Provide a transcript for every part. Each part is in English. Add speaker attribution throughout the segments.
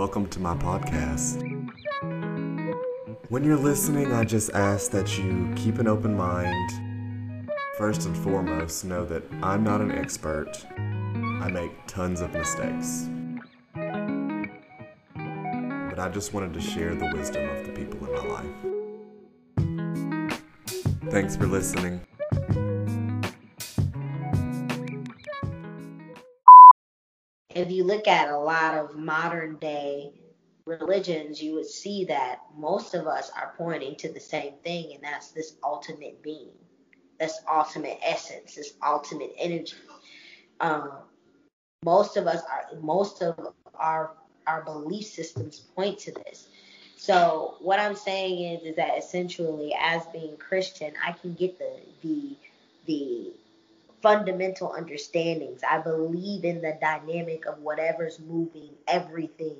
Speaker 1: Welcome to my podcast. When you're listening, I just ask that you keep an open mind. First and foremost, know that I'm not an expert. I make tons of mistakes. But I just wanted to share the wisdom of the people in my life. Thanks for listening.
Speaker 2: If you look at a lot of modern day religions, you would see that most of us are pointing to the same thing, and that's this ultimate being, this ultimate essence, this ultimate energy. Um, most of us are, most of our our belief systems point to this. So what I'm saying is, is that essentially, as being Christian, I can get the the the fundamental understandings. I believe in the dynamic of whatever's moving everything.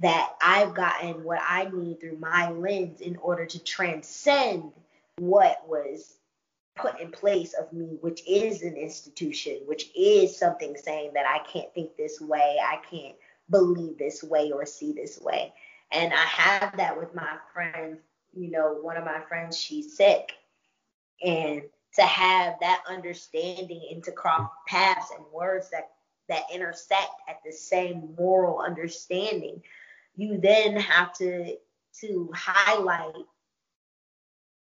Speaker 2: That I've gotten what I need through my lens in order to transcend what was put in place of me, which is an institution, which is something saying that I can't think this way, I can't believe this way or see this way. And I have that with my friends. You know, one of my friends, she's sick. And to have that understanding and to cross paths and words that that intersect at the same moral understanding you then have to to highlight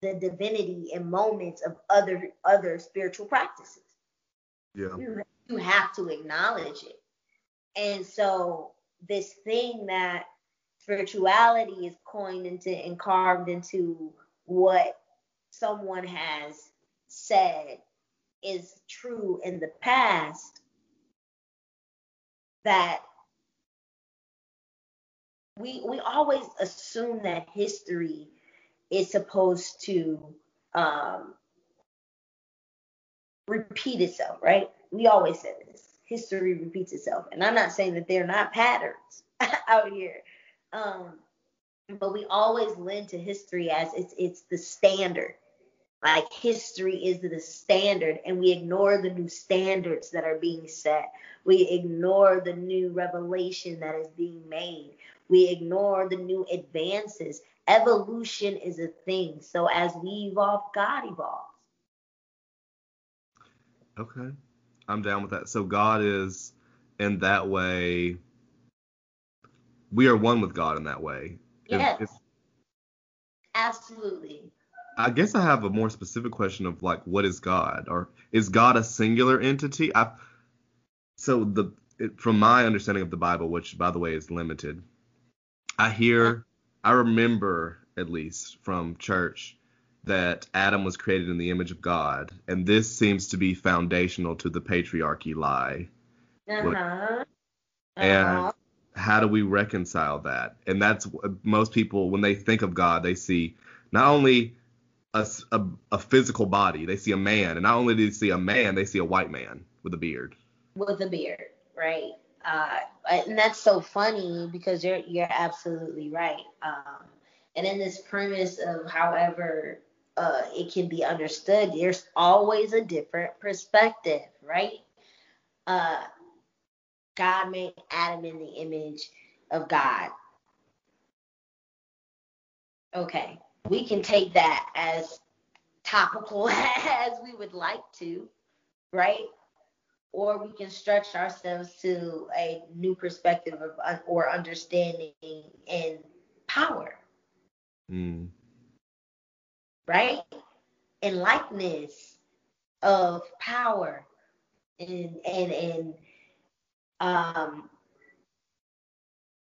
Speaker 2: the divinity in moments of other other spiritual practices.
Speaker 1: Yeah.
Speaker 2: You, you have to acknowledge it. And so this thing that spirituality is coined into and carved into what someone has said is true in the past that we we always assume that history is supposed to um, repeat itself, right? We always say this. History repeats itself. And I'm not saying that they're not patterns out here. Um, but we always lend to history as it's it's the standard like history is the standard and we ignore the new standards that are being set. We ignore the new revelation that is being made. We ignore the new advances. Evolution is a thing. So as we evolve god evolves.
Speaker 1: Okay. I'm down with that. So god is in that way. We are one with god in that way.
Speaker 2: Yes. if, if, absolutely
Speaker 1: I guess I have a more specific question of like, what is God, or is God a singular entity? I so the it, from my understanding of the Bible, which by the way is limited, I hear, I remember at least from church that Adam was created in the image of God, and this seems to be foundational to the patriarchy lie.
Speaker 2: Uh-huh. uh-huh.
Speaker 1: And how do we reconcile that? And that's most people when they think of God, they see not only a, a, a, physical body. They see a man, and not only do they see a man, they see a white man with a beard.
Speaker 2: With a beard, right? Uh, and that's so funny because you're you're absolutely right. Um, and in this premise of however uh, it can be understood, there's always a different perspective, right? Uh, God made Adam in the image of God. Okay, we can take that as topical as we would like to, right? Or we can stretch ourselves to a new perspective of or understanding and power.
Speaker 1: Mm.
Speaker 2: Right? Enlightenment of power and and and um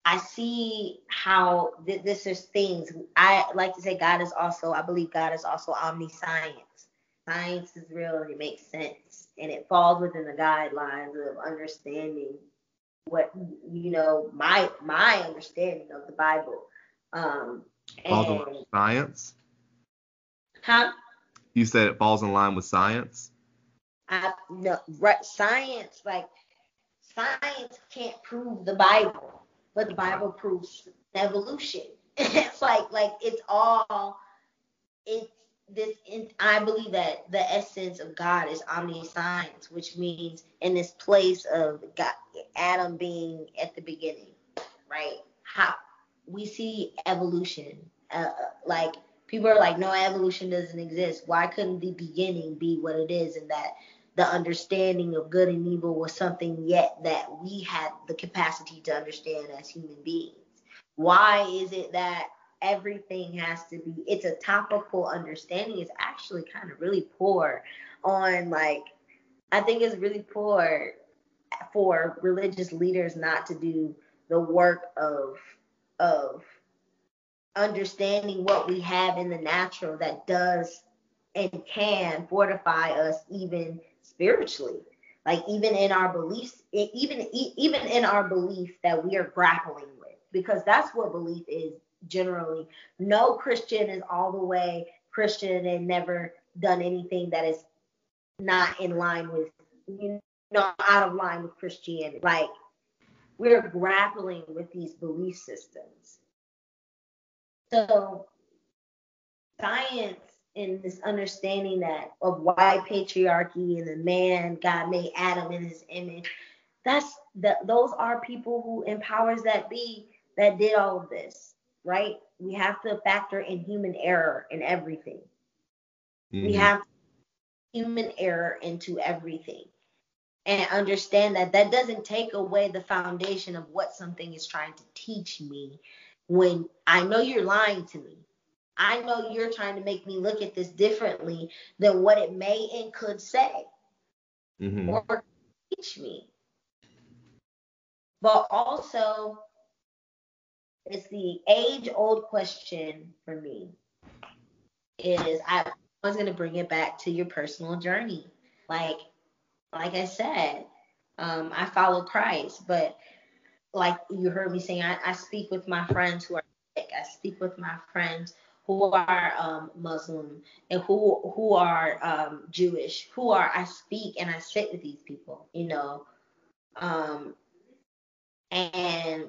Speaker 2: I see how th- this is things. I like to say God is also, I believe God is also omniscience. Science is real and it makes sense. And it falls within the guidelines of understanding what you know, my my understanding of the Bible. Um
Speaker 1: and, science?
Speaker 2: Huh?
Speaker 1: You said it falls in line with science?
Speaker 2: I no right science like science can't prove the Bible but the Bible proves evolution. it's like like it's all it's this I believe that the essence of God is omniscience, which means in this place of God, Adam being at the beginning, right? how we see evolution. Uh, like people are like, no, evolution doesn't exist. Why couldn't the beginning be what it is, and that the understanding of good and evil was something yet that we had the capacity to understand as human beings? Why is it that everything has to be? It's a topical understanding. It's actually kind of really poor on like. I think it's really poor for religious leaders not to do the work of of understanding what we have in the natural that does and can fortify us even spiritually. Like even in our beliefs even even in our belief that we are grappling with because that's what belief is generally. No christian is all the way christian and never done anything that is not in line with you know out of line with christianity. Like we're grappling with these belief systems. So science and this understanding that of why patriarchy and the man God made Adam in his image, that's that those are people who empowers that be that did all of this, right? We have to factor in human error in everything. Mm-hmm. We have human error into everything and understand that that doesn't take away the foundation of what something is trying to teach me when I know you're lying to me. I know you're trying to make me look at this differently than what it may and could say mm-hmm. or teach me. But also, it's the age old question for me is I was going to bring it back to your personal journey. Like, like I said, um, I follow Christ, but like you heard me saying, I, I speak with my friends who are sick. I speak with my friends who are um, Muslim and who who are um, Jewish, who are I speak and I sit with these people, you know, um, and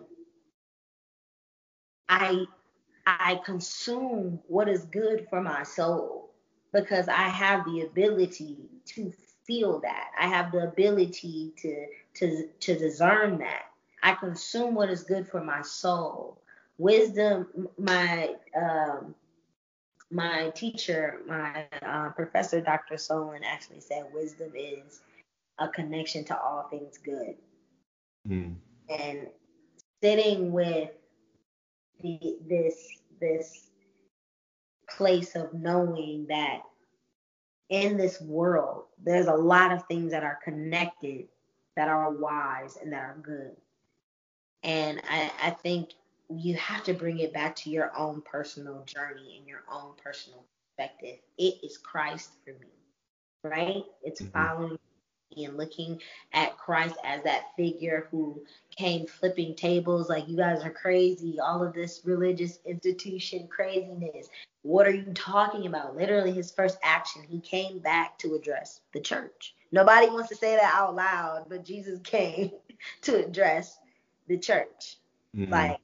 Speaker 2: I I consume what is good for my soul because I have the ability to feel that. I have the ability to to to discern that. I consume what is good for my soul. Wisdom, my um, my teacher, my uh, professor, Dr. Solon, actually said wisdom is a connection to all things good. Mm. And sitting with the, this this place of knowing that in this world there's a lot of things that are connected that are wise and that are good. And I, I think you have to bring it back to your own personal journey and your own personal perspective. It is Christ for me, right? It's mm-hmm. following and looking at Christ as that figure who came flipping tables like you guys are crazy, all of this religious institution craziness. What are you talking about? Literally, his first action, he came back to address the church. Nobody wants to say that out loud, but Jesus came to address the church. Mm-hmm. Like,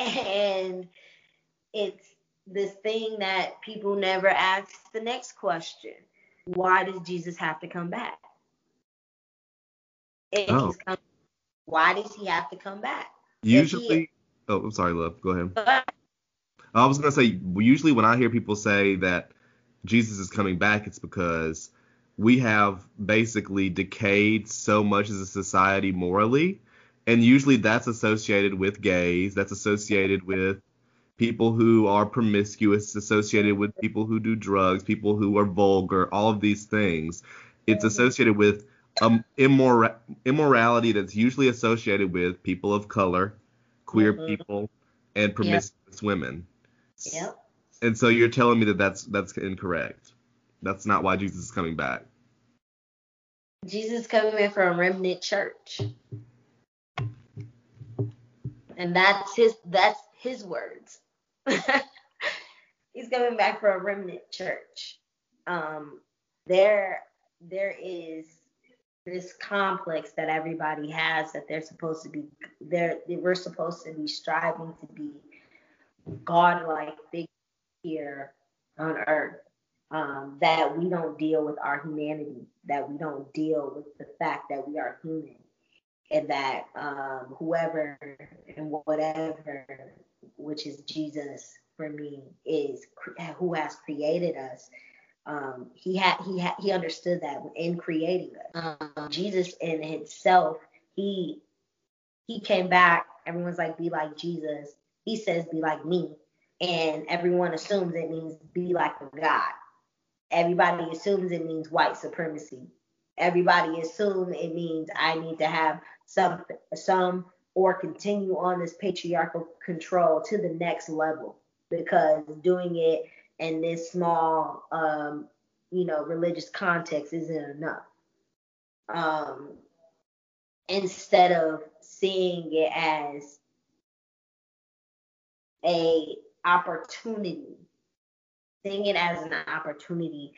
Speaker 2: and it's this thing that people never ask the next question why does Jesus have to come back? oh. Come, why does he have to come back?
Speaker 1: Usually, he, oh, I'm sorry, love. Go ahead. I was gonna say, usually when I hear people say that Jesus is coming back, it's because we have basically decayed so much as a society morally and usually that's associated with gays that's associated with people who are promiscuous associated with people who do drugs people who are vulgar all of these things. It's associated with um, immora- immorality that's usually associated with people of color queer mm-hmm. people and promiscuous yep. women.
Speaker 2: Yep.
Speaker 1: And so you're telling me that that's that's incorrect. That's not why jesus is coming back.
Speaker 2: Jesus is coming back for a remnant church and that's his that's his words. He's coming back for a remnant church. Um, there there is this complex that everybody has that they're supposed to be there we're supposed to be striving to be godlike figure here on earth um, that we don't deal with our humanity that we don't deal with the fact that we are human and that um, whoever and whatever, which is Jesus for me, is who has created us. Um, he had he had he understood that in creating us. Um, Jesus in himself, he he came back. Everyone's like, be like Jesus. He says, be like me, and everyone assumes it means be like a God. Everybody assumes it means white supremacy. Everybody assumes it means I need to have some some or continue on this patriarchal control to the next level. Because doing it in this small um, you know religious context isn't enough. Um, instead of seeing it as a opportunity seeing it as an opportunity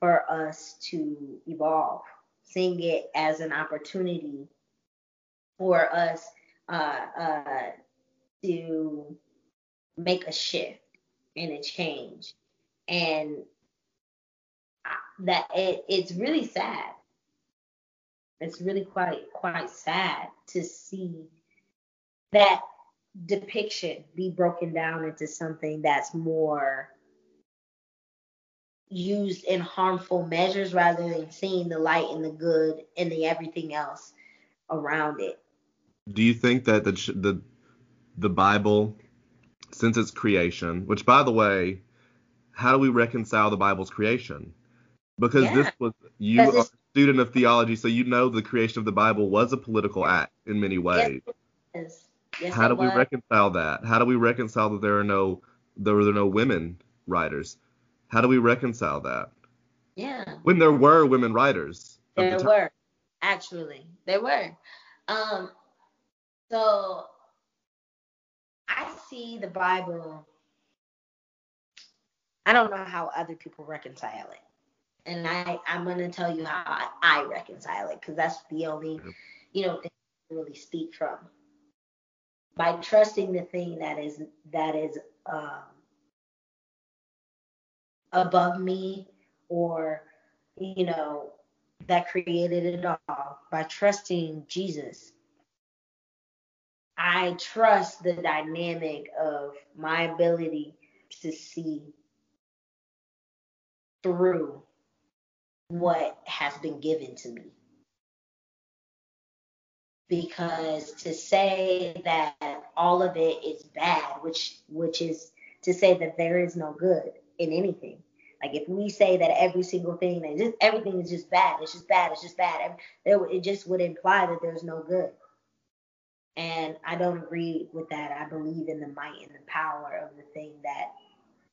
Speaker 2: for us to evolve seeing it as an opportunity for us uh, uh, to make a shift and a change. And that it, it's really sad. It's really quite quite sad to see that depiction be broken down into something that's more used in harmful measures rather than seeing the light and the good and the everything else around it
Speaker 1: do you think that the the the Bible, since its creation, which by the way, how do we reconcile the Bible's creation? Because yeah. this was you are a student of theology, so you know the creation of the Bible was a political act in many ways. Yes, yes, how do we reconcile that? How do we reconcile that there are no there were no women writers? How do we reconcile that?
Speaker 2: Yeah.
Speaker 1: When there were women writers.
Speaker 2: There the were. Actually, there were. Um, so I see the Bible. I don't know how other people reconcile it. And I, I'm going to tell you how I, I reconcile it because that's the only, you know, thing I really speak from. By trusting the thing that is that is um, above me or, you know, that created it all. By trusting Jesus I trust the dynamic of my ability to see through what has been given to me. Because to say that all of it is bad, which which is to say that there is no good in anything. Like if we say that every single thing that just everything is just bad, it's just bad, it's just bad, it just would imply that there's no good. And I don't agree with that. I believe in the might and the power of the thing that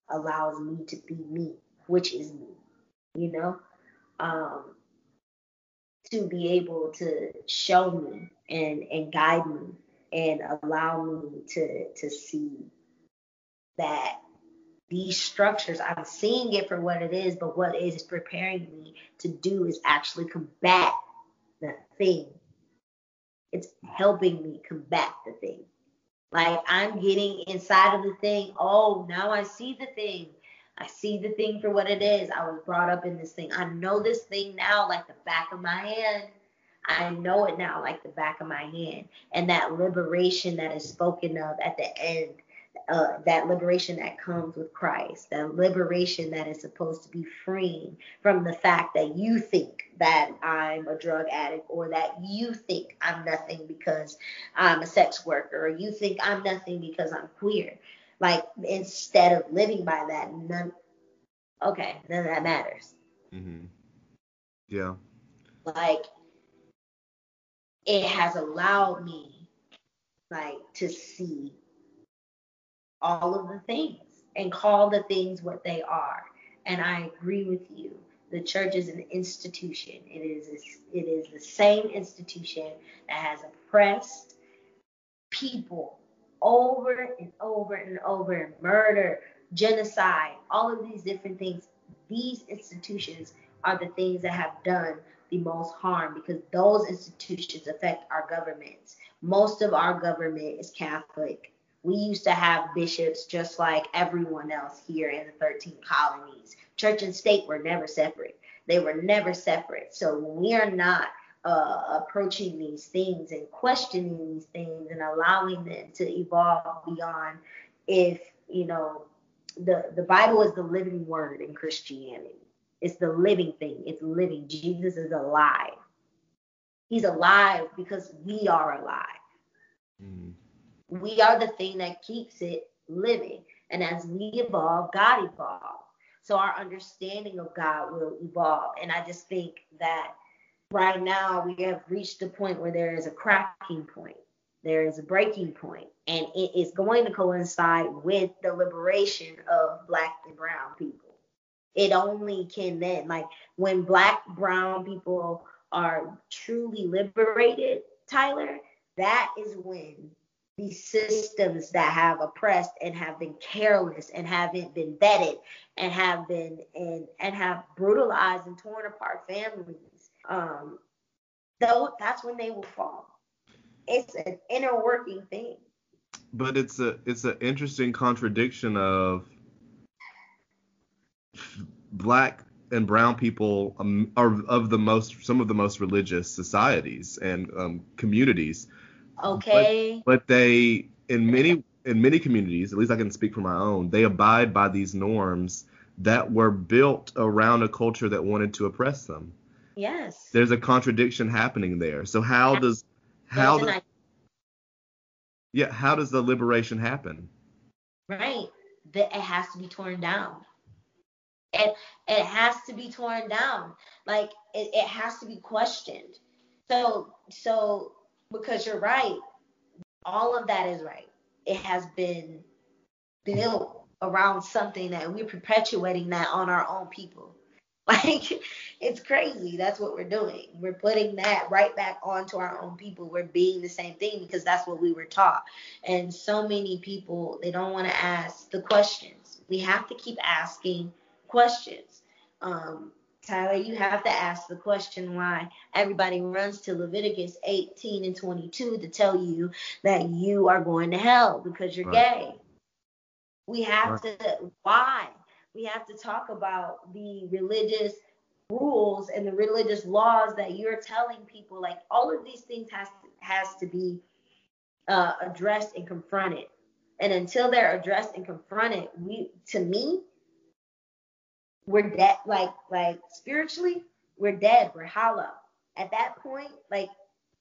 Speaker 2: allows me to be me, which is me, you know? Um, to be able to show me and, and guide me and allow me to, to see that these structures, I'm seeing it for what it is, but what it is preparing me to do is actually combat the thing it's helping me combat the thing. Like I'm getting inside of the thing. Oh, now I see the thing. I see the thing for what it is. I was brought up in this thing. I know this thing now like the back of my hand. I know it now like the back of my hand. And that liberation that is spoken of at the end uh, that liberation that comes with Christ, that liberation that is supposed to be freeing from the fact that you think that I'm a drug addict or that you think I'm nothing because I'm a sex worker or you think I'm nothing because I'm queer. Like instead of living by that, none. Okay, none of that matters.
Speaker 1: Mm-hmm. Yeah.
Speaker 2: Like it has allowed me, like, to see all of the things and call the things what they are. And I agree with you. The church is an institution. It is it is the same institution that has oppressed people over and over and over, murder, genocide, all of these different things. These institutions are the things that have done the most harm because those institutions affect our governments. Most of our government is Catholic we used to have bishops just like everyone else here in the 13 colonies. Church and state were never separate. They were never separate. So when we are not uh, approaching these things and questioning these things and allowing them to evolve beyond if you know the the Bible is the living word in Christianity. It's the living thing. It's living. Jesus is alive. He's alive because we are alive. Mm. We are the thing that keeps it living. And as we evolve, God evolves. So our understanding of God will evolve. And I just think that right now we have reached a point where there is a cracking point. There is a breaking point, and it is going to coincide with the liberation of black and brown people. It only can then, like when black, brown people are truly liberated, Tyler, that is when these systems that have oppressed and have been careless and haven't been vetted and have been and and have brutalized and torn apart families um though that's when they will fall. It's an inner working thing.
Speaker 1: But it's a it's an interesting contradiction of black and brown people um, are of the most some of the most religious societies and um, communities
Speaker 2: Okay.
Speaker 1: But, but they in many in many communities, at least I can speak for my own, they abide by these norms that were built around a culture that wanted to oppress them.
Speaker 2: Yes.
Speaker 1: There's a contradiction happening there. So how does how does, yeah how does the liberation happen?
Speaker 2: Right. That it has to be torn down. It it has to be torn down. Like it, it has to be questioned. So so because you're right. All of that is right. It has been built around something that we're perpetuating that on our own people. Like it's crazy. That's what we're doing. We're putting that right back onto our own people. We're being the same thing because that's what we were taught. And so many people they don't want to ask the questions. We have to keep asking questions. Um, Tyler, you have to ask the question why everybody runs to Leviticus 18 and 22 to tell you that you are going to hell because you're right. gay. We have right. to, why? We have to talk about the religious rules and the religious laws that you're telling people. Like all of these things has to, has to be uh, addressed and confronted. And until they're addressed and confronted, we, to me, we're dead like like spiritually we're dead we're hollow. At that point like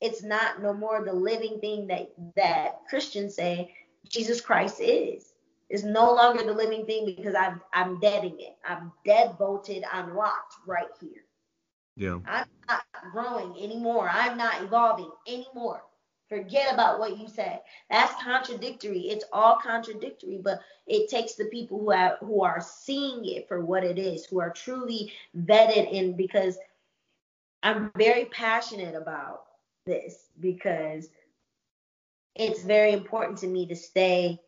Speaker 2: it's not no more the living thing that that christians say jesus christ is. Is no longer the living thing because i'm i'm deading it. I'm dead bolted i'm locked right here.
Speaker 1: Yeah.
Speaker 2: I'm not growing anymore. I'm not evolving anymore Forget about what you said. That's contradictory. It's all contradictory, but it takes the people who have who are seeing it for what it is, who are truly vetted in because I'm very passionate about this because it's very important to me to stay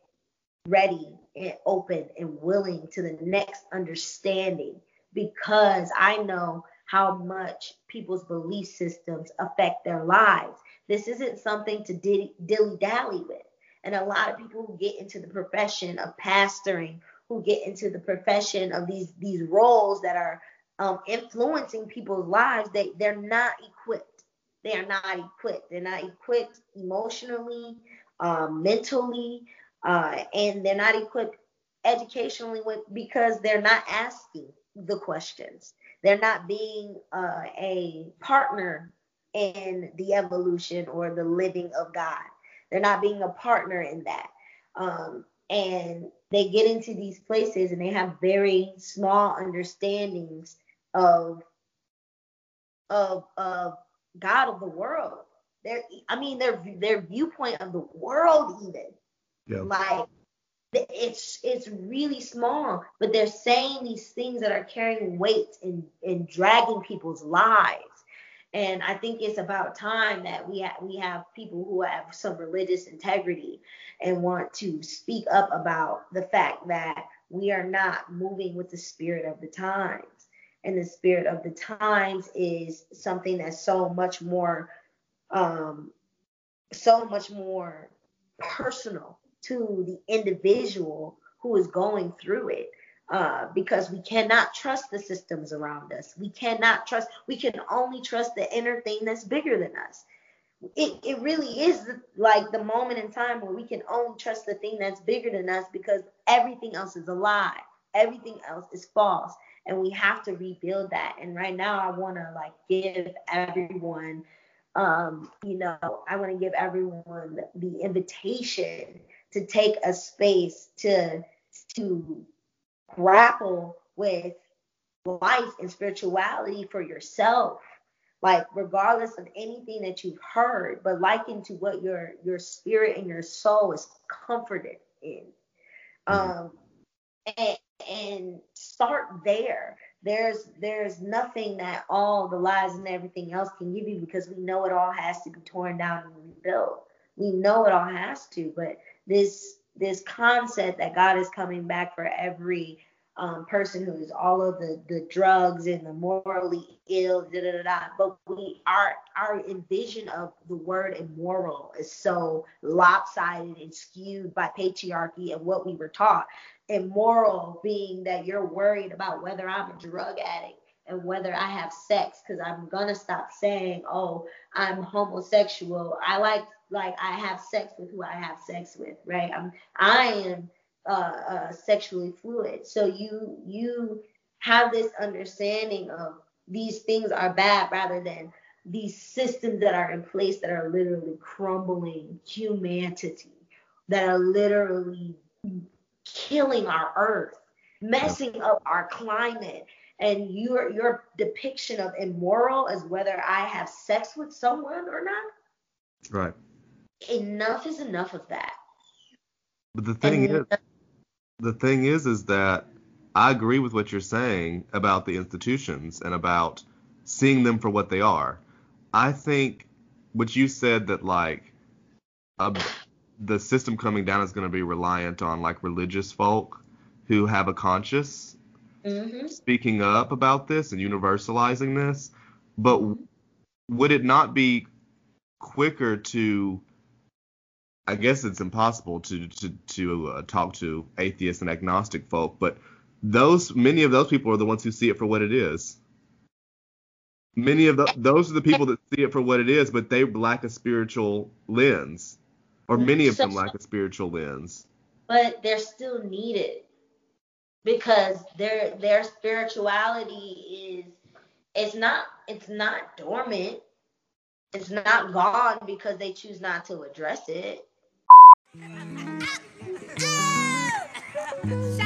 Speaker 2: ready and open and willing to the next understanding because I know how much people's belief systems affect their lives. This isn't something to dilly dally with. And a lot of people who get into the profession of pastoring, who get into the profession of these these roles that are um, influencing people's lives, they they're not equipped. They are not equipped. They're not equipped emotionally, um, mentally, uh, and they're not equipped educationally with, because they're not asking the questions. They're not being uh, a partner in the evolution or the living of God. They're not being a partner in that. Um, and they get into these places and they have very small understandings of of of God of the world. Their I mean their their viewpoint of the world even. Yeah. Like it's it's really small, but they're saying these things that are carrying weight and, and dragging people's lives. And I think it's about time that we we have people who have some religious integrity and want to speak up about the fact that we are not moving with the spirit of the times. And the spirit of the times is something that's so much more um so much more personal to the individual who is going through it. uh, because we cannot trust the systems around us. We cannot trust, we can only trust the inner thing that's bigger than us. It, it really is like the moment in time where we can only trust the thing that's bigger than us because everything else is a lie. Everything else is false. And we have to rebuild that. And right now, I want to like give everyone, um, you know, I want to give everyone the invitation to take a space to to grapple with life and spirituality for yourself. Like regardless of anything that you've heard but liken to what your your spirit and your soul is comforted in. Mm-hmm. um and and start there. There's there's nothing that all the lies and everything else can give you because we know it all has to be torn down and rebuilt. We know it all has to but this this concept that God is coming back for every um, person who is all of the the drugs and the morally ill, da da da da. But we our our envision of the word immoral is so lopsided and skewed by patriarchy and what we were taught. Immoral being that you're worried about whether I'm a drug addict and whether I have sex because I'm gonna stop saying, oh, I'm homosexual. I like like I have sex with who I have sex with, right? I'm I am uh, uh, sexually fluid. So you you have this understanding of these things are bad rather than these systems that are in place that are literally crumbling humanity, that are literally killing our earth, messing up our climate. And your your depiction of immoral is whether I have sex with someone or not.
Speaker 1: Right
Speaker 2: enough is enough of that.
Speaker 1: But the thing and is, the thing is, is that I agree with what you're saying about the institutions and about seeing them for what they are. I think what you said that like uh, the system coming down is going to be reliant on like religious folk who have a conscience mm-hmm. speaking up about this and universalizing this. But would it not be quicker to I guess it's impossible to to to uh, talk to atheists and agnostic folk, but those many of those people are the ones who see it for what it is. Many of the, those are the people that see it for what it is, but they lack a spiritual lens, or many of them lack a spiritual lens.
Speaker 2: But they're still needed because their their spirituality is it's not it's not dormant. It's not gone because they choose not to address it.